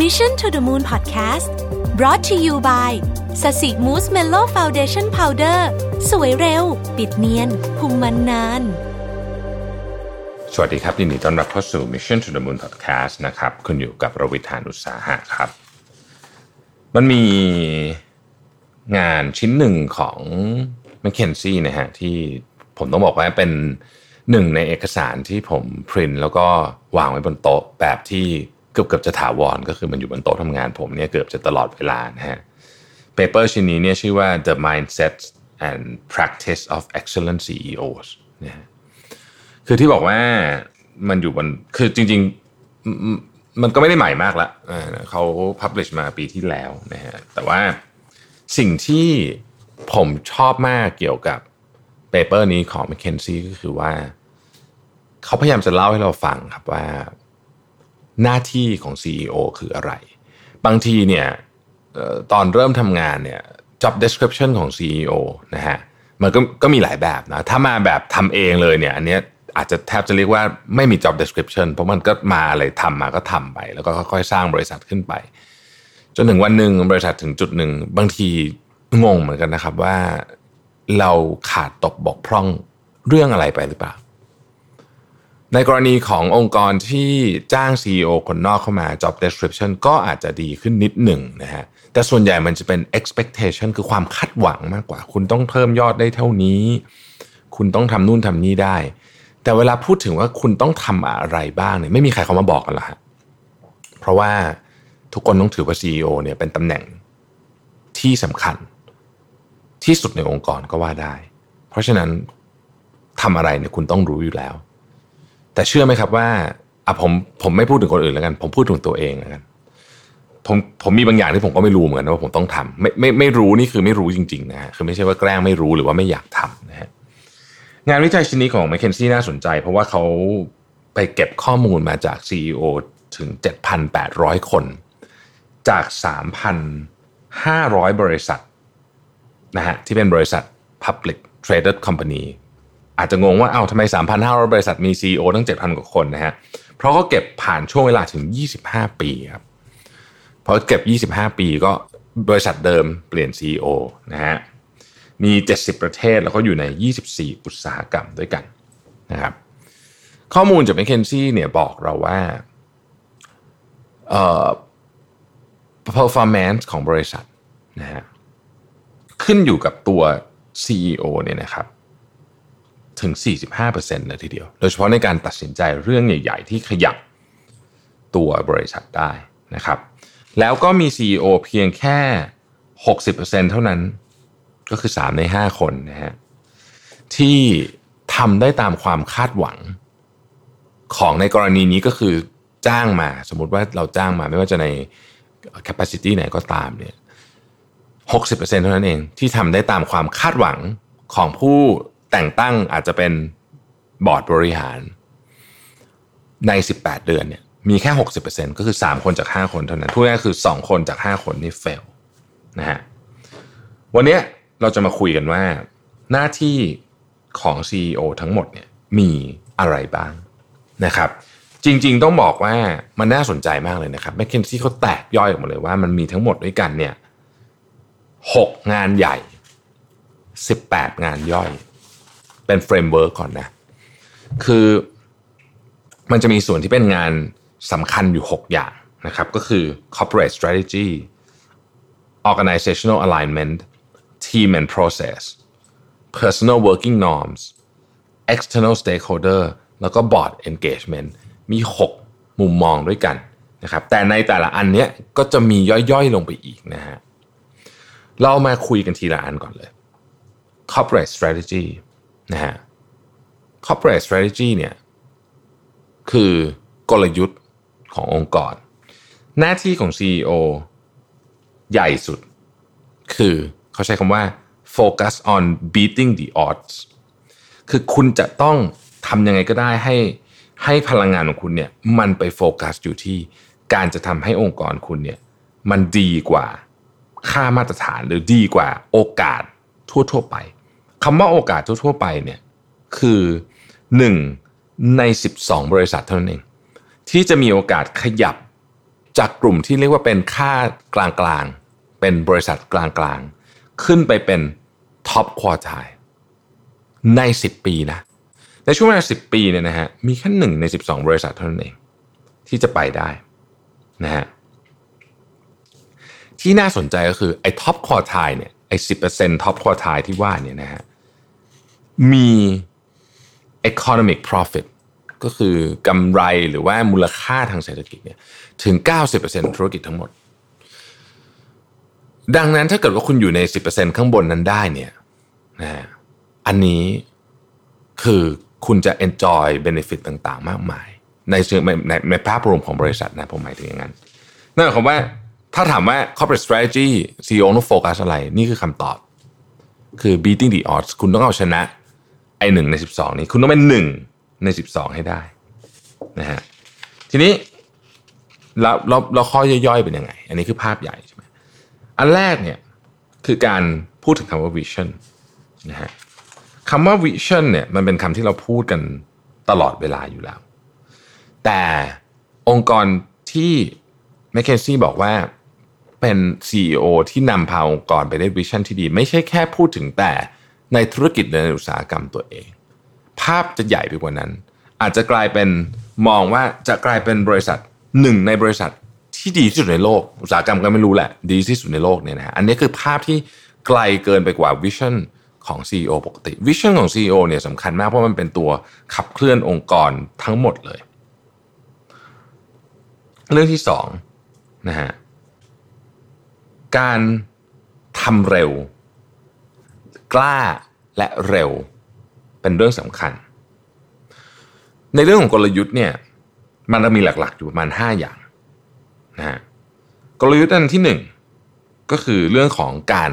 Mission to the Moon Podcast brought to you by ศศิ Mousse Mellow Foundation Powder สวยเร็ว ปิดเนียนคุมมันนาน สวัสดีครับยินดีต้อนรับเข้าสู่ Mission to the Moon Podcast นะครับคุณอยู่กับรวิศ หาญอุตสาหะครับ มันมีงานชิ้นหนึ่งของ m c k เคนซี่นะฮะที่ผมต้องบอกว่าเป็นหนึ่งในเอกสารที่ผมพรินแล้วก็วางไว้บนโต๊ะแบบที่ เกือบเกือบจะถาวรก็คือมันอยู่บนโต๊ะทำงานผมเนี่ยเกือบจะตลอดเวลานะฮะ paper ชิ้นนี้เนี่ยชื่อว่า The Mindset and Practice of Excellent CEOs นะฮะคือที่บอกว่ามันอยู่บนคือจริง ๆ มันก็ไม่ได้ใหม่มากละเขา publish มาปีที่แล้วนะฮะแต่ว่าสิ่งที่ผมชอบมากเกี่ยวกับเปเปอร์นี้ของ m c k เคนซี่ก็คือว่า เขาพยายามจะเล่าให้เราฟังครับว่า หน้าที่ของ CEO คืออะไร บางทีเนี่ยตอนเริ่มทำงานเนี่ย job description ของ CEO นะฮะมันก็ก็มีหลายแบบนะ ถ้ามาแบบทำเองเลยเนี่ยอันนี้อาจจะแทบจะเรียกว่าไม่มี job description เพราะมันก็มาอะไรทำมาก็ทำไป แล้วก็ค่อยๆสร้างบริษัทขึ้นไป จนถึงวันหนึ่งบริษัทถึงจุดหนึ่งบางทีงงเหมือนกันนะครับว่าเราขาดตกบกพร่องเรื่องอะไรไปหรือเปล่า ในกรณีขององค์กรที่จ้าง CEO คนนอกเข้ามา job description ก็อาจจะดีขึ้นนิดหนึ่งนะฮะแต่ส่วนใหญ่มันจะเป็น expectation คือความคาดหวังมากกว่า คุณต้องเพิ่มยอดได้เท่านี้ คุณต้องทำนู่นทำนี่ได้ แต่เวลาพูดถึงว่าคุณต้องทำอะไรบ้างเนี่ยไม่มีใครเขามาบอกกันหรอกฮะเพราะว่าทุกคนต้องถือว่า CEO เนี่ยเป็นตำแหน่งที่สำคัญ ที่สุดในองค์กรก็ว่าได้ เพราะฉะนั้นทำอะไรเนี่ยคุณต้องรู้อยู่แล้ว แต่เชื่อไหมครับว่าอะผมผมไม่พูดถึงคนอื่นแล้วกัน ผมพูดถึงตัวเองแล้วกันผมผมมีบางอย่างที่ผมก็ไม่รู้เหมือนกันว่าผมต้องทำไม่ไม่ไม่รู้นี่คือไม่รู้จริงๆนะฮะคือไม่ใช่ว่าแกล้งไม่รู้หรือว่าไม่อยากทำนะฮะงานวิจัยชิ้นนี้ของ m c k เคนซี่น่าสนใจ เพราะว่าเขาไปเก็บข้อมูลมาจาก CEO ถึง 7,800 คน จาก 3,500 บริษัทนะฮะที่เป็นบริษัท Public Traded Company อาจจะงงว่าเอา้าทำไม 3,500 บริษัทมี CEO ตั้ง 7,000 กว่าคนนะฮะ เพราะเขาเก็บผ่านช่วงเวลาถึง 25 ปีครับพอเก็บ 25 ปีก็บริษัทเดิมเปลี่ยน CEO นะฮะ มี 70 ประเทศแล้วก็อยู่ใน 24 อุตสาหกรรมด้วยกันนะครับข้อมูลจาก m c k เคนซี่เนี่ยบอกเราว่าเอ่อ performance ของบริษัทนะฮะขึ้นอยู่กับตัว CEO เนี่ยนะครับ ถึง 45%เลยทีเดียว โดยเฉพาะในการตัดสินใจเรื่องใหญ่ ๆ ที่ขยับตัวบริษัทได้นะครับ แล้วก็มี CEO เพียงแค่ 60%เท่านั้นก็คือ 3 ใน 5 คนนะฮะที่ทำได้ตามความคาดหวังของในกรณีนี้ก็คือจ้างมา สมมติว่าเราจ้างมาไม่ว่าจะใน capacity ไหนก็ตามเนี่ย60%เท่านั้นเองที่ทำได้ตามความคาดหวังของผู้ แต่งตั้งอาจจะเป็นบอร์ดบริหาร ใน 18 เดือนเนี่ยมีแค่ 60%ก็คือ 3 คนจาก 5 คนเท่านั้นพูดง่ายคือ 2 คนจาก 5 คนนี่ fail นะฮะวันนี้เราจะมาคุยกันว่า หน้าที่ของ CEO ทั้งหมดเนี่ยมีอะไรบ้างนะครับ จริงๆต้องบอกว่ามันน่าสนใจมากเลยนะครับ McKinsey เขาแตกย่อยออกมาเลยว่ามันมีทั้งหมดด้วยกันเนี่ย6งานใหญ่ 18 งานย่อย เป็น framework ก่อนนะ คือมันจะมีส่วนที่เป็นงานสำคัญอยู่ 6 อย่างนะครับ ก็คือ corporate strategy organizational alignment team and process personal working norms external stakeholder แล้วก็ board engagement มี 6 มุมมองด้วยกันนะครับ แต่ในแต่ละอันเนี้ยก็จะมีย่อยๆลงไปอีกนะฮะ เรามาคุยกันทีละอันก่อนเลย corporate strategy นะฮะ corporate strategy เนี่ยคือกลยุทธ์ขององค์กร หน้าที่ของ CEO ใหญ่สุด คือเขาใช้คำว่า focus on beating the odds คือคุณจะต้องทำยังไงก็ได้ให้ให้พลังงานของคุณเนี่ยมันไปโฟกัสอยู่ที่การจะทำให้องค์กรคุณเนี่ยมันดีกว่าค่ามาตรฐานหรือดีกว่าโอกาสทั่ว ๆ ไป คำว่าโอกาสทั่วๆไปเนี่ยคือ 1 ใน 12 บริษัทเท่านั้นเอง ที่จะมีโอกาสขยับจากกลุ่มที่เรียกว่าเป็นค่ากลางๆ เป็นบริษัทกลางๆ ขึ้นไปเป็นท็อปควอไทใน 10 ปีนะในช่วงเวลา10 ปีเนี่ยนะฮะมีแค่หนึ่งใน 12 บริษัทเท่านั้นเอง ที่จะไปได้นะฮะที่น่าสนใจก็คือไอ้ top quartile เนี่ยไอ้สิบเปอร์เซ็นต์ top quartile ที่ว่าเนี่ยนะฮะ มี economic profit ก็คือกำไรหรือว่ามูลค่าทางเศรษฐกิจเนี่ยถึง 90%ธุรกิจทั้งหมด ดังนั้นถ้าเกิดว่าคุณอยู่ใน 10%ข้างบนนั้นได้เนี่ยนะอันนี้คือคุณจะ enjoy benefit ต่างๆ มากมาย ในเชิงในในภาพรวมของบริษัทนะผมหมายถึงอย่างนั้นนั่นหมายความว่าถ้าถามว่า corporate strategy CEO ต้องโฟกัสอะไร นี่คือคำตอบ คือ beating the odds คุณต้องเอาชนะ ไอหนึ่งใน 12 นี้คุณต้องเป็นหนึ่งใน 12 ให้ได้นะฮะทีนี้แล้วเราเราข้อย่อยๆเป็นยังไง อันนี้คือภาพใหญ่ใช่ไหมอันแรกเนี่ยคือการพูดถึงคำว่า vision นะฮะคำว่า vision เนี่ยมันเป็นคำที่เราพูดกันตลอดเวลาอยู่แล้ว แต่องค์กรที่แมคเคนซี่บอกว่าเป็น CEO ที่นำพาองค์กรไปได้วิชั่นที่ดี ไม่ใช่แค่พูดถึงแต่ ในธุรกิจในอุตสาหกรรมตัวเอง ภาพจะใหญ่ไปกว่านั้น อาจจะกลายเป็นมองว่าจะกลายเป็นบริษัทหนึ่งในบริษัทที่ดีที่สุดในโลก อุตสาหกรรมก็ไม่รู้แหละ ดีที่สุดในโลกเนี่ยนะอันนี้คือภาพที่ไกลเกินไปกว่าวิชั่นของ CEO ปกติวิชั่นของ CEO เนี่ยสำคัญมากเพราะมันเป็นตัวขับเคลื่อนองค์กรทั้งหมดเลย เรื่องที่สองนะฮะการทำเร็ว กล้าและเร็วเป็นเรื่องสำคัญ ในเรื่องของกลยุทธ์เนี่ยมันจะมีหลักๆ อยู่ประมาณ 5 อย่างนะฮะกลยุทธ์อันที่ 1 ก็คือเรื่องของการ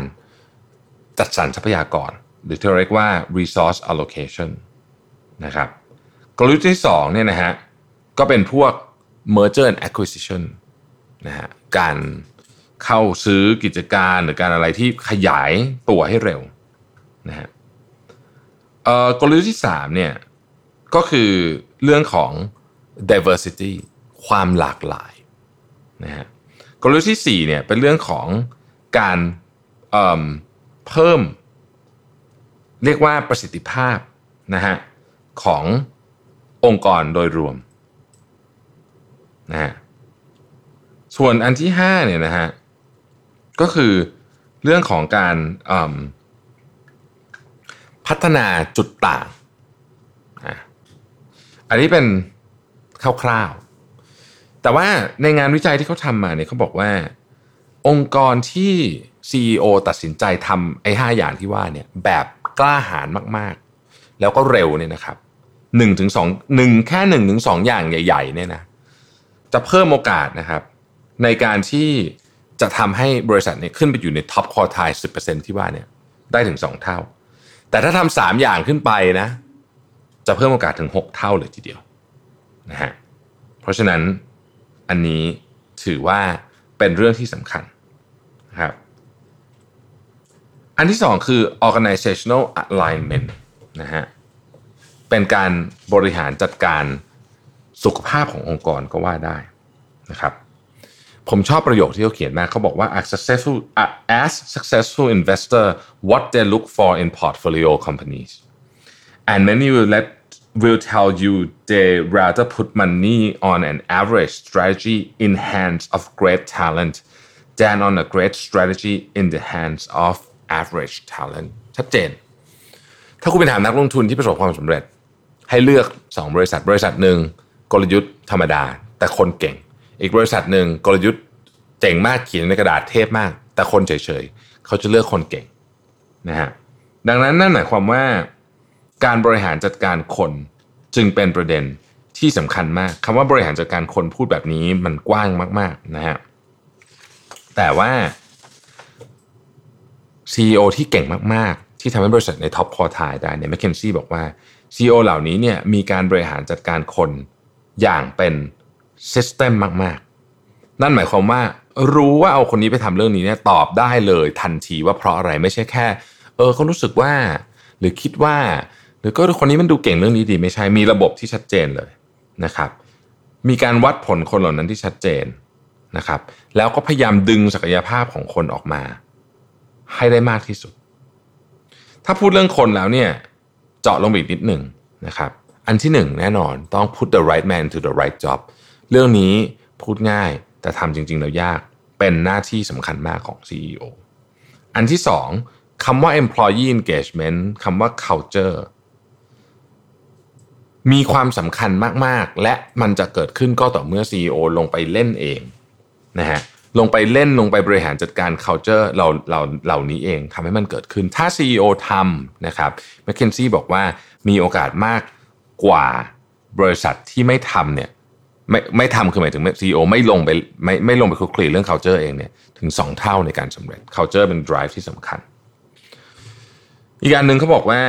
จัดสรรทรัพยากร หรือที่เรียกว่า resource allocation นะครับกลยุทธ์ที่2เนี่ยนะฮะก็เป็นพวก merger and acquisition นะฮะการเข้าซื้อกิจการหรือการอะไรที่ขยายตัวให้เร็ว นะฮะกลยุทธ์ที่3เนี่ยก็คือเรื่องของ diversity ความหลากหลายนะฮะกลยุทธ์ที่4เนี่ยเป็นเรื่องของการเเพิ่ม เรียกว่าประสิทธิภาพนะฮะขององค์กรโดยรวมนะฮะส่วนอันที่5เนี่ยนะฮะก็คือเรื่องของการ พัฒนาจุดต่าง อันนี้เป็นคร่าวๆ แต่ว่าในงานวิจัยที่เขาทำมาเนี่ยเขาบอกว่า องค์กรที่ CEO ตัดสินใจทำไอ้ห้าอย่างที่ว่าเนี่ยแบบกล้าหาญมากๆ แล้วก็เร็วเนี่ยนะครับหนึ่งถึงสองหนึ่งแค่หนึ่งถึงสองอย่างใหญ่ๆเนี่ยนะจะเพิ่มโอกาสนะครับ ในการที่จะทำให้บริษัทเนี่ยขึ้นไปอยู่ใน top quartile สิบเปอร์เซ็นต์ที่ว่าเนี่ยได้ถึงสองเท่า แต่ถ้าทำสามอย่างขึ้นไปนะ จะเพิ่มโอกาสถึงหกเท่าเลยทีเดียวนะฮะเพราะฉะนั้นอันนี้ถือว่าเป็นเรื่องที่สำคัญนะครับอันที่สองคือ organizational alignment นะฮะเป็นการบริหารจัดการสุขภาพขององค์กรก็ว่าได้นะครับ ผมชอบประโยคที่เขาเขียนมาเขาบอกว่า as successful as successful investor what they look for in portfolio companies and many will let will tell you they rather put money on an average strategy in hands of great talent than on a great strategy in the hands of average talent ชัดเจน ถ้าคุณเป็นถามนักลงทุนที่ประสบความสำเร็จ ให้เลือก 2 บริษัทบริษัทหนึ่งกลยุทธ์ธรรมดา แต่คนเก่ง อีกบริษัทหนึ่งกลยุทธ์เจ๋งมากเขียนในกระดาษเทพมาก แต่คนเฉยๆเขาจะเลือกคนเก่งนะฮะดังนั้นนั่นหมายความว่า การบริหารจัดการคนจึงเป็นประเด็นที่สำคัญมากคำว่าบริหารจัดการคนพูดแบบนี้มันกว้างมาก ๆนะฮะแต่ว่า CEO ที่เก่งมากๆ ที่ทำให้บริษัทใน top quartile ได้เนี่ย McKinsey บอกว่า CEO เหล่านี้เนี่ยมีการบริหารจัดการคนอย่างเป็น system มากๆ นั่นหมายความว่ารู้ว่าเอาคนนี้ไปทำเรื่องนี้เนี่ยตอบได้เลยทันทีว่าเพราะอะไรไม่ใช่แค่ เออเขารู้สึกว่า หรือคิดว่า หรือก็คนนี้มันดูเก่งเรื่องนี้ดี ไม่ใช่มีระบบที่ชัดเจนเลยนะครับ มีการวัดผลคนเหล่านั้นที่ชัดเจนนะครับ แล้วก็พยายามดึงศักยภาพของคนออกมา ให้ได้มากที่สุด ถ้าพูดเรื่องคนแล้วเนี่ยเจาะลงไปอีกนิดหนึ่งนะครับ อันที่หนึ่งแน่นอนต้อง put the right man to the right job เรื่องนี้พูดง่ายแต่ทำจริง ๆ แล้วยากเป็นหน้าที่สำคัญมากของ CEO อันที่สองคำว่า employee engagement คำว่า culture มีความสำคัญมาก ๆ และมันจะเกิดขึ้นก็ต่อเมื่อ CEO ลงไปเล่นเองนะฮะลงไปเล่นลงไปบริหารจัดการ culture เราเราเหล่านี้เองทำให้มันเกิดขึ้น ถ้า CEO ทำนะครับ m c k เคนซี่บอกว่ามีโอกาสมากกว่าบริษัทที่ไม่ทำเนี่ย ไม่ไม่ทำคือหมายถึง CEO ไม่ลงไปไม่ไม่ลงไปคุกคลีเรื่อง culture เองเนี่ยถึง 2 เท่าในการสำเร็จ culture เป็น drive ที่สำคัญ อีกอันหนึ่งเขาบอกว่า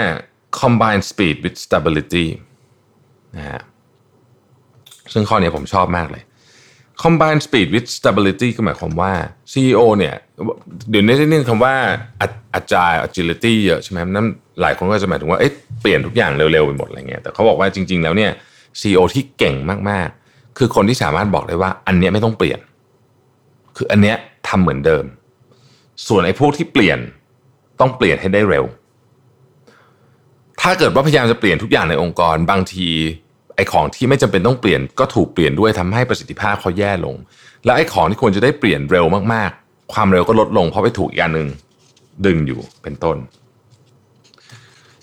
combine speed with stability นะฮะซึ่งข้อนี้ผมชอบมากเลย combine speed with stability ก็หมายความว่า CEO เนี่ยเดี๋ยวนี้ได้ยินคำว่าอาจาร agility เยอะใช่ไหมนั่นหลายคนก็จะหมายถึงว่าเอ๊ะเปลี่ยนทุกอย่างเร็วๆไปหมดอะไรเงี้ยแต่เขาบอกว่าจริง ๆ แล้วเนี่ย CEO ที่เก่งมาก คือคนที่สามารถบอกได้ว่า อันเนี้ยไม่ต้องเปลี่ยน คืออันเนี้ยทำเหมือนเดิม ส่วนไอ้พวกที่เปลี่ยนต้องเปลี่ยนให้ได้เร็ว ถ้าเกิดว่าพยายามจะเปลี่ยนทุกอย่างในองค์กร บางทีไอ้ของที่ไม่จำเป็นต้องเปลี่ยนก็ถูกเปลี่ยนด้วยทำให้ประสิทธิภาพเขาแย่ลง แล้วไอ้ของที่ควรจะได้เปลี่ยนเร็วมากๆ ความเร็วก็ลดลงเพราะไปถูกอีกอย่างหนึ่งดึงอยู่เป็นต้น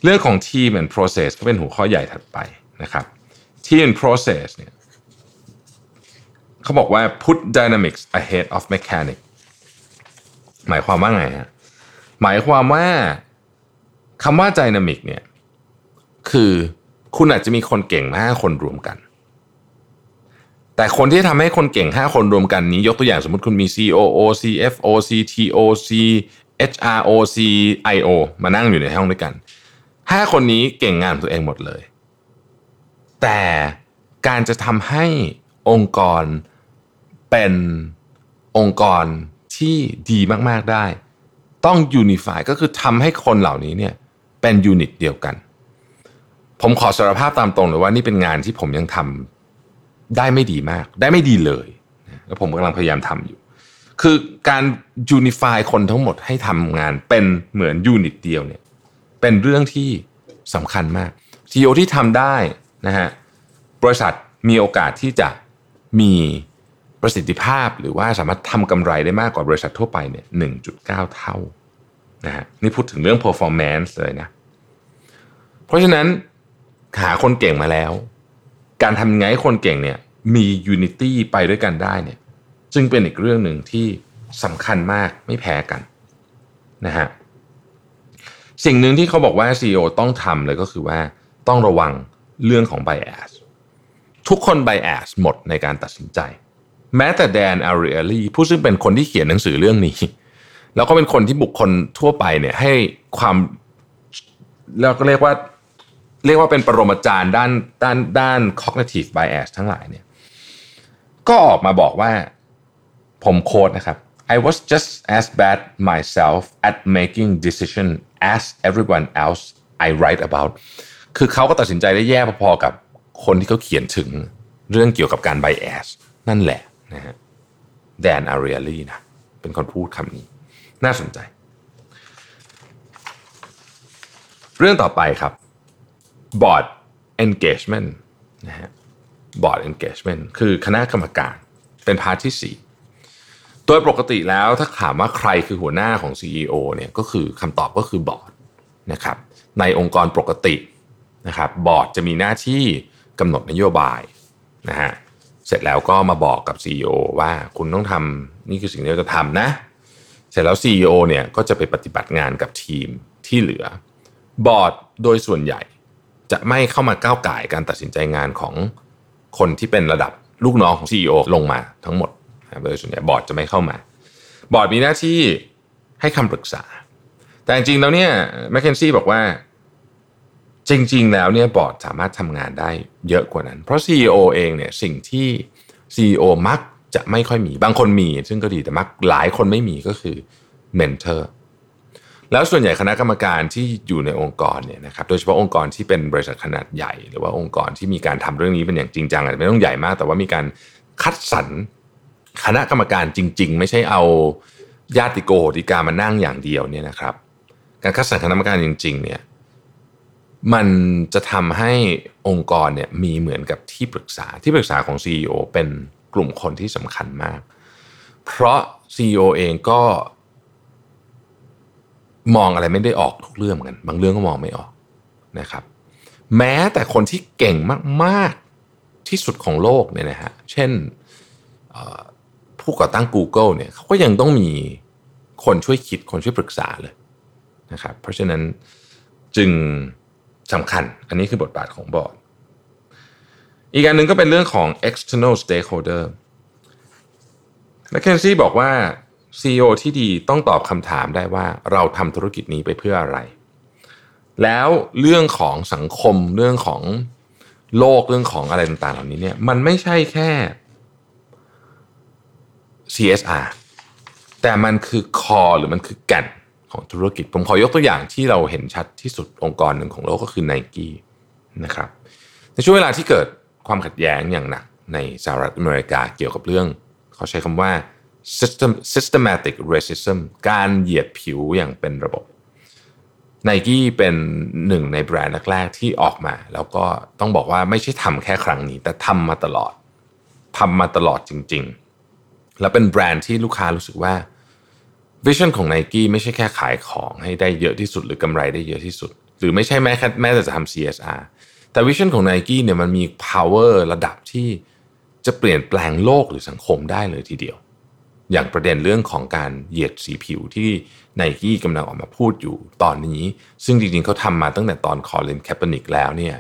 เรื่องของ team and process ก็เป็นหัวข้อใหญ่ถัดไปนะครับ team and process เนี่ย เขาบอกว่า put dynamics ahead of mechanics หมายความว่าไงฮะหมายความว่าคำว่า dynamic เนี่ยคือคุณอาจจะมีคนเก่งห้าคนรวมกัน แต่คนที่ทำให้คนเก่งห้าคนรวมกันนี้ยกตัวอย่างสมมติคุณมี COO CFO CTO CHRO CIO มานั่งอยู่ในห้องด้วยกันห้าคนนี้เก่งงานตัวเองหมดเลย แต่การจะทำให้องค์กร เป็นองค์กรที่ดีมาก ๆ ได้ ต้อง unify ก็คือทำให้คนเหล่านี้เนี่ยเป็น unit เดียวกัน ผมขอสารภาพตามตรงเลยว่านี่เป็นงานที่ผมยังทำได้ไม่ดีมาก ได้ไม่ดีเลย แล้วผมกำลังพยายามทำอยู่ คือการ unify คนทั้งหมดให้ทำงานเป็นเหมือน unit เดียวเนี่ยเป็นเรื่องที่สำคัญมาก CEO ที่ทำได้นะฮะบริษัทมีโอกาสที่จะมี ประสิทธิภาพหรือว่าสามารถทำกำไรได้มากกว่าบริษัททั่วไปเนี่ย1.9เท่านะฮะนี่พูดถึงเรื่อง performance เลยนะ เพราะฉะนั้นหาคนเก่งมาแล้ว การทำยังไงให้คนเก่งเนี่ยมี unity ไปด้วยกันได้เนี่ยจึงเป็นอีกเรื่องหนึ่งที่สำคัญมากไม่แพ้กันนะฮะสิ่งหนึ่งที่เขาบอกว่า CEO ต้องทำเลยก็คือว่าต้องระวังเรื่องของ bias ทุกคน bias หมดในการตัดสินใจ แม้แต่แดนอาริเอลีผู้ซึ่งเป็นคนที่เขียนหนังสือเรื่องนี้ แล้วก็เป็นคนที่บุคคลทั่วไปเนี่ยให้ความเราก็เรียกว่าเรียกว่าเป็นปรมาจารย์ด้านด้านด้าน cognitive bias ทั้งหลายเนี่ยก็ออกมาบอกว่าผมโค้ดนะครับ I was just as bad myself at making decision as everyone else I write about คือเขาก็ตัดสินใจได้แย่พอๆกับคนที่เขาเขียนถึงเรื่องเกี่ยวกับการ bias นั่นแหละ นะฮะแดนอารีลีนะเป็นคนพูดคำนี้ น่าสนใจ เรื่องต่อไปครับ board engagement นะฮะ board engagement คือคณะกรรมการเป็น part ที่ 4 โดยปกติแล้วถ้าถามว่าใครคือหัวหน้าของ CEO เนี่ยก็คือคำตอบก็คือบอร์ดนะครับในองค์กรปกตินะครับบอร์ดจะมีหน้าที่กำหนดนโยบายนะฮะ เสร็จแล้วก็มาบอกกับ CEO ว่าคุณต้องทำนี่คือสิ่งที่เราจะทำนะ เสร็จแล้ว CEO เนี่ยก็จะไปปฏิบัติงานกับทีมที่เหลือ บอร์ดโดยส่วนใหญ่จะไม่เข้ามาก้าวไก่การตัดสินใจงานของคนที่เป็นระดับลูกน้องของ CEO ลงมาทั้งหมดโดยส่วนใหญ่บอร์ดจะไม่เข้ามา บอร์ดมีหน้าที่ให้คำปรึกษา แต่จริงๆแล้วเนี่ยแมคเคนซี่บอกว่า จริง ๆ แล้วเนี่ยบอร์ดสามารถทำงานได้เยอะกว่านั้น เพราะ CEO เองเนี่ยสิ่งที่ CEO มักจะไม่ค่อยมี บางคนมี ซึ่งก็ดีแต่มักหลายคนไม่มีก็คือmentor แล้วส่วนใหญ่คณะกรรมการที่อยู่ในองค์กรเนี่ยนะครับโดยเฉพาะองค์กรที่เป็นบริษัทขนาดใหญ่ หรือว่าองค์กรที่มีการทำเรื่องนี้เป็นอย่างจริงจังอาจจะไม่ต้องใหญ่มาก แต่ว่ามีการคัดสรรคณะกรรมการจริง ๆ ไม่ใช่เอาญาติโกโหติกามานั่งอย่างเดียวเนี่ยนะครับ การคัดสรรคณะกรรมการจริง ๆ เนี่ย มันจะทำให้องค์กรเนี่ยมีเหมือนกับที่ปรึกษาที่ปรึกษาของ CEO เป็นกลุ่มคนที่สำคัญมาก เพราะ CEO เองก็ มองอะไรไม่ได้ออกทุกเรื่องเหมือนกัน บางเรื่องก็มองไม่ออกนะครับ แม้แต่คนที่เก่งมากๆที่สุดของโลกเนี่ยนะฮะเช่นผู้ก่อตั้ง Google เนี่ยเขาก็ยังต้องมีคนช่วยคิดคนช่วยปรึกษาเลยนะครับ เพราะฉะนั้นจึง สำคัญ อันนี้คือบทบาทของบอร์ด อีกอันหนึ่งก็เป็นเรื่องของ external stakeholder แมคเคนซี่บอกว่า CEO ที่ดีต้องตอบคำถามได้ว่าเราทำธุรกิจนี้ไปเพื่ออะไร แล้วเรื่องของสังคมเรื่องของโลกเรื่องของอะไรต่างๆเหล่านี้เนี่ยมันไม่ใช่แค่ CSR แต่มันคือคอหรือมันคือแก่น ของธุรกิจ ผมขอยกตัวอย่างที่เราเห็นชัดที่สุดองค์กรหนึ่งของโลกก็คือ n i กี้นะครับในช่วงเวลาที่เกิดความขัดแย้งอย่างหนักในสหรัฐอเมริกาเกี่ยวกับเรื่อง เขาใช้คำว่า system systematic racism การเหยียดผิวอย่างเป็นระบบไนกี้เป็นหนึ่งในแบรนด์แรกๆที่ออกมา แล้วก็ต้องบอกว่าไม่ใช่ทำแค่ครั้งนี้ แต่ทำมาตลอดทำมาตลอดจริง ๆ แล้วเป็นแบรนด์ที่ลูกค้ารู้สึกว่า วิชั่นของ n i กี้ไม่ใช่แค่ขายของให้ได้เยอะที่สุดหรือกำไรได้เยอะที่สุด หรือไม่ใช่แม้แค่แม้แต่จะทำ CSR แต่วิชั่นของ n i กี้เนี่ยมันมี power ระดับที่จะเปลี่ยนแปลงโลกหรือสังคมได้เลยทีเดียว อย่างประเด็นเรื่องของการเหยียดสีผิวที่ไนกี้กำลังออกมาพูดอยู่ตอนนี้ ซึ่งจริงๆเขาทำมาตั้งแต่ตอน Colin Kaepernick แล้วเนี่ย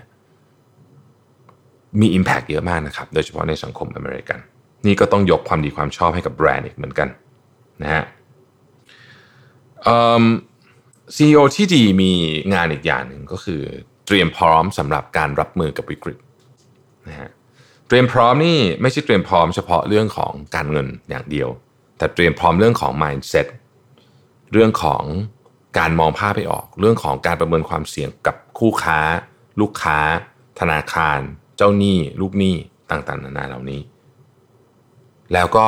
มี Impact เยอะมากนะครับ โดยเฉพาะในสังคมอเมริกัน นี่ก็ต้องยกความดีความชอบให้กับแบรนด์อีกเหมือนกันนะฮะ ซีอีโอที่ดีมีงานอีกอย่างหนึ่งก็คือเตรียมพร้อมสำหรับการรับมือกับวิกฤตนะฮะเตรียมพร้อมนี่ไม่ใช่เตรียมพร้อมเฉพาะเรื่องของการเงินอย่างเดียว แต่เตรียมพร้อมเรื่องของ mindset เรื่องของการมองภาพไปออก เรื่องของการประเมินความเสี่ยงกับคู่ค้า ลูกค้า ธนาคาร เจ้าหนี้ ลูกหนี้ต่างๆ นานาเหล่านี้ แล้วก็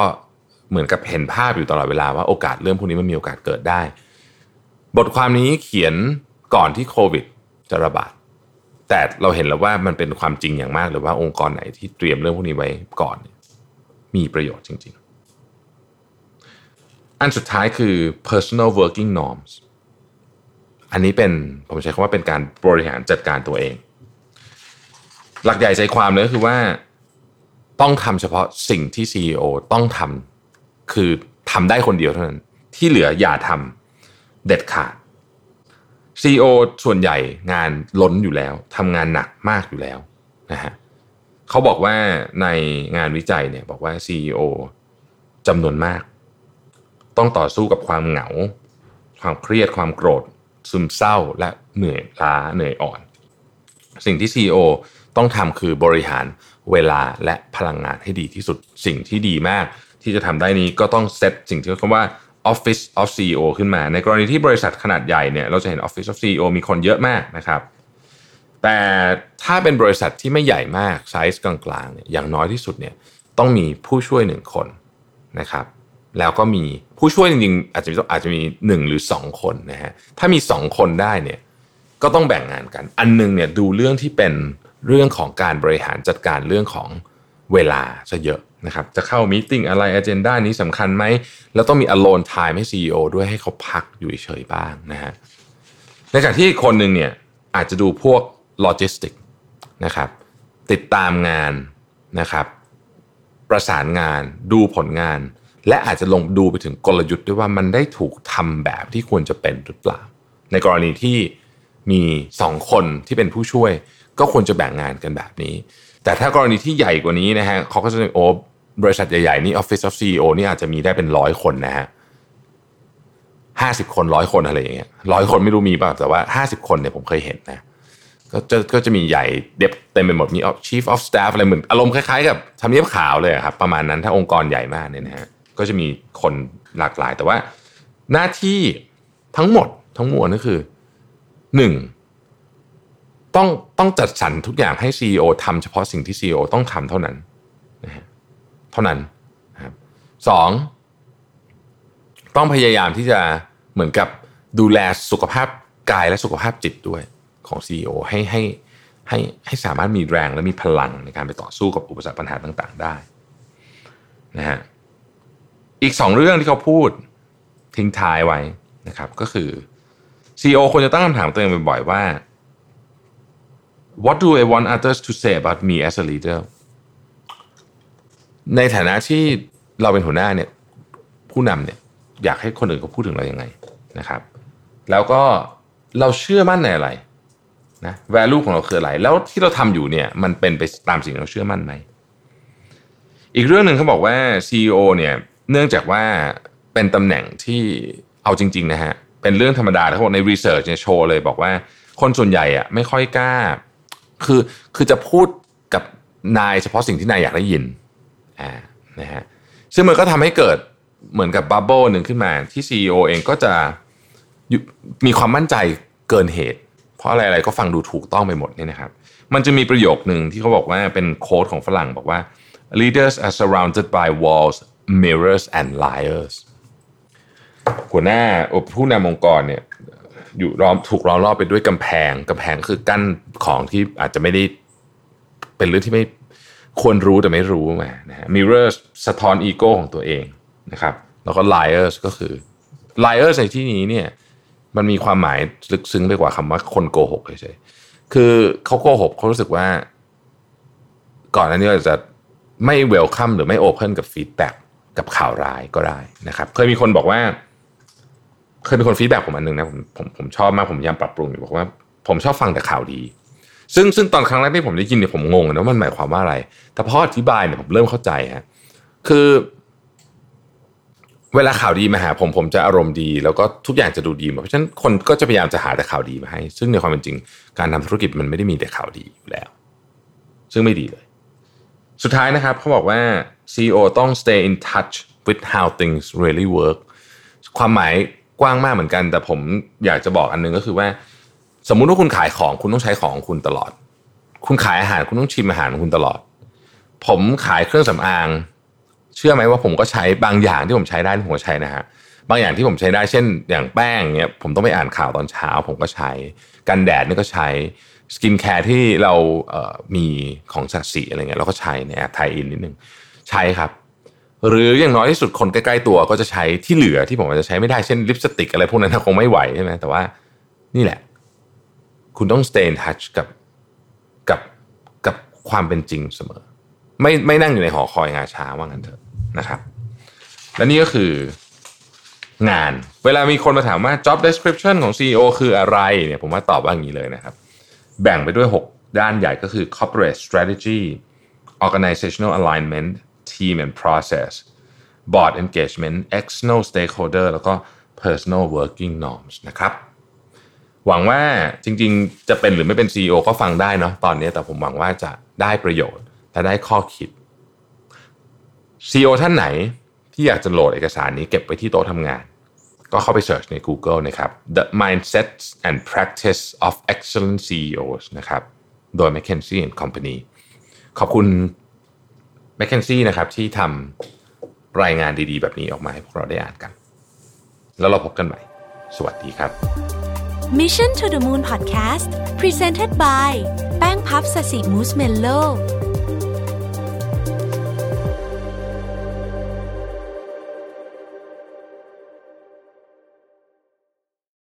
เหมือนกับเห็นภาพอยู่ตลอดเวลาว่าโอกาสเรื่องพวกนี้มันมีโอกาสเกิดได้ บทความนี้เขียนก่อนที่โควิดจะระบาดแต่เราเห็นแล้วว่ามันเป็นความจริงอย่างมากเลยว่าองค์กรไหนที่เตรียมเรื่องพวกนี้ไว้ก่อน มีประโยชน์จริง ๆ อันสุดท้ายคือ personal working norms อันนี้เป็นผมใช้คำว่าเป็นการบริหารจัดการตัวเอง หลักใหญ่ใจความเลยก็คือว่า ต้องทำเฉพาะสิ่งที่ CEO ต้องทำ คือทำได้คนเดียวเท่านั้น ที่เหลืออย่าทำเด็ดขาด CEO ส่วนใหญ่งานล้นอยู่แล้วทำงานหนักมากอยู่แล้วนะฮะเขาบอกว่าในงานวิจัยเนี่ยบอกว่า CEO จำนวนมาก ต้องต่อสู้กับความเหงา ความเครียดความโกรธ ซึมเศร้าและเหนื่อยล้าเหนื่อยอ่อน สิ่งที่ CEO ต้องทำคือบริหารเวลาและพลังงานให้ดีที่สุดสิ่งที่ดีมาก ที่จะทำได้นี้ก็ต้องเซตสิ่งที่เรียกว่า Office of CEO ขึ้นมา ในกรณีที่บริษัทขนาดใหญ่เนี่ยเราจะเห็น Office of CEO มีคนเยอะมากนะครับแต่ถ้าเป็นบริษัทที่ไม่ใหญ่มากไซส์กลางๆเนี่ยอย่างน้อยที่สุดเนี่ยต้องมีผู้ช่วยหนึ่งคนนะครับแล้วก็มีผู้ช่วยจริงๆอาจจะอาจจะมีหนึ่งหรือสองคนนะฮะถ้ามีสองคนได้เนี่ยก็ต้องแบ่งงานกัน อันนึงเนี่ยดูเรื่องที่เป็นเรื่องของการบริหารจัดการเรื่องของเวลาซะเยอะ นะครับจะเข้า meeting อะไร agenda นี้สำคัญไหม แล้วต้องมี alone time ให้ CEO ด้วยให้เขาพักอยู่เฉยบ้างนะฮะในขณะที่คนหนึ่งเนี่ยอาจจะดูพวกโลจิสติกนะครับติดตามงานนะครับประสานงานดูผลงาน และอาจจะลงดูไปถึงกลยุทธ์ด้วยว่ามันได้ถูกทำแบบที่ควรจะเป็นหรือเปล่า ในกรณีที่มีสองคนที่เป็นผู้ช่วย ก็ควรจะแบ่งงานกันแบบนี้ แต่ถ้ากรณีที่ใหญ่กว่านี้นะฮะเขาก็จะโอ้บริษัทใหญ่ๆนี่ Office of CEO นี่อาจจะมีได้เป็นร้อยคนนะฮะห้าสิบคนร้อยคนอะไรอย่างเงี้ยร้อยคนไม่รู้มีป่ะแต่ว่าห้าสิบคนเนี่ยผมเคยเห็นนะก็จะก็จะมีใหญ่เด็บเต็มไปหมดมี chief of staff อะไรเหมือนอารมณ์คล้ายๆกับทำเนียบขาวเลยครับประมาณนั้นถ้าองค์กรใหญ่มากเนี่ยนะฮะก็จะมีคนหลากหลาย แต่ว่าหน้าที่ทั้งหมดทั้งมวลก็คือหนึ่ง ต้องต้องจัดสรรทุกอย่างให้ CEO ทำเฉพาะสิ่งที่ CEO ต้องทำเท่านั้นนะฮะเท่านั้นนะครับสองต้องพยายามที่จะเหมือนกับดูแลสุขภาพกายและสุขภาพจิตด้วยของ CEO ให้ให้ให้ให้สามารถมีแรงและมีพลังในการไปต่อสู้กับอุปสรรคปัญหาต่างๆได้นะฮะอีกสองเรื่องที่เขาพูดทิ้งท้ายไว้นะครับก็คือ CEO ควรจะตั้งคำถามตัวเองบ่อยๆว่า What do I want others to say about me as a leader ในฐานะที่เราเป็นหัวหน้าเนี่ยผู้นำเนี่ยอยากให้คนอื่นเขาพูดถึงเรายังไงนะครับ แล้วก็เราเชื่อมั่นในอะไรนะ value ของเราคืออะไร แล้วที่เราทำอยู่เนี่ยมันเป็นไปตามสิ่งที่เราเชื่อมั่นไหม อีกเรื่องหนึ่งเขาบอกว่า CEO เนี่ยเนื่องจากว่าเป็นตำแหน่งที่เอาจริงๆนะฮะเป็นเรื่องธรรมดาเขาบอกในรีเสิร์ชเนี่ยโชว์เลยบอกว่าคนส่วนใหญ่อะไม่ค่อยกล้า คือคือจะพูดกับนายเฉพาะสิ่งที่นายอยากได้ยินอ่านะฮะซึ่งมันก็ทำให้เกิดเหมือนกับบับเบิลหนึ่งขึ้นมาที่ CEO เองก็จะมีความมั่นใจเกินเหตุ เพราะอะไรๆก็ฟังดูถูกต้องไปหมดเนี่ยนะครับ มันจะมีประโยคหนึ่งที่เขาบอกว่าเป็นโค้ดของฝรั่งบอกว่า leaders are surrounded by walls mirrors and liars หัวหน้าผู้นำองค์กรเนี่ย อยู่ล้อมถูกล้อมรอบไปด้วยกำแพงกำแพงคือกั้นของที่อาจจะไม่ได้เป็นเรื่องที่ไม่ควรรู้แต่ไม่รู้มานะฮะ mirrors สะท้อนอีโก้ของตัวเองนะครับ แล้วก็ liars ก็คือ liars ในที่นี้เนี่ย มันมีความหมายลึกซึ้งไปกว่าคำว่าคนโกหกเฉยๆคือเขาโกหกเขารู้สึกว่า ก่อนหน้านี้เราจะไม่ welcome หรือไม่ open กับ feedback กับข่าวร้ายก็ได้นะครับ เคยมีคนบอกว่า เคยมีคน feedback ผมอันหนึ่งนะผมผมผมชอบมากผมพยายามปรับปรุงอยู่บอกว่า ผมชอบฟังแต่ข่าวดี ซึ่งซึ่งตอนครั้งแรกที่ผมได้ยินเนี่ยผมงงนะว่ามันหมายความว่าอะไร แต่พออธิบายเนี่ยผมเริ่มเข้าใจฮะคือ เวลาข่าวดีมาหาผมผมจะอารมณ์ดี แล้วก็ทุกอย่างจะดูดีเพราะฉะนั้นคนก็จะพยายามจะหาแต่ข่าวดีมาให้ ซึ่งในความเป็นจริง การทำธุรกิจมันไม่ได้มีแต่ข่าวดีอยู่แล้ว ซึ่งไม่ดีเลย สุดท้ายนะครับเขาบอกว่า CEO ต้อง stay in touch with how things really work ความหมาย กว้างมากเหมือนกัน แต่ผมอยากจะบอกอันนึงก็คือว่า สมมุติว่าคุณขายของคุณต้องใช้ของคุณตลอด คุณขายอาหารคุณต้องชิมอาหารคุณตลอด ผมขายเครื่องสำอาง เชื่อไหมว่าผมก็ใช้บางอย่างที่ผมใช้ได้ผมก็ใช้นะฮะบางอย่างที่ผมใช้ได้เช่น อย่างแป้งเนี้ยผมต้องไปอ่านข่าวตอนเช้า ผมก็ใช้ กันแดดนี่ก็ใช้ skincare ที่เราเอ่อมีของสัตสีอะไรเงี้ยเราก็ใช้แอบ tie-in นิดนึงใช้ครับ หรืออย่างน้อยที่สุดคนใกล้ๆตัวก็จะใช้ที่เหลือที่ผมอาจจะใช้ไม่ได้เช่นลิปสติกอะไรพวกนั้นคงไม่ไหวใช่ไหมแต่ว่านี่แหละ คุณต้อง stay in touch กับกับกับความเป็นจริงเสมอ ไม่ไม่นั่งอยู่ในหอคอยงาช้าว่างั้นเถอะนะครับ และนี่ก็คืองาน เวลามีคนมาถามว่า job description ของ CEO คืออะไรเนี่ยผมว่าตอบว่าอย่างนี้เลยนะครับ แบ่งไปด้วย 6 ด้านใหญ่ก็คือ corporate strategy organizational alignment team and process board engagement external stakeholder แล้วก็ personal working norms นะครับ หวังว่าจริงๆ จะเป็นหรือไม่เป็น CEO ก็ฟังได้เนาะตอนนี้แต่ผมหวังว่าจะได้ประโยชน์และได้ข้อคิด CEO ท่านไหนที่อยากจะโหลดเอกสารนี้เก็บไว้ที่โต๊ะทำงาน ก็เข้าไป search ใน Google นะครับ The Mindset and Practice of Excellent CEOs นะครับ โดย McKinsey and Company ขอบคุณ McKinsey นะครับที่ทำรายงานดีๆ แบบนี้ออกมาให้พวกเราได้อ่านกัน แล้วเราพบกันใหม่ สวัสดีครับ Mission to the Moon Podcast Presented by แป้งพับสสิมูสเมลโล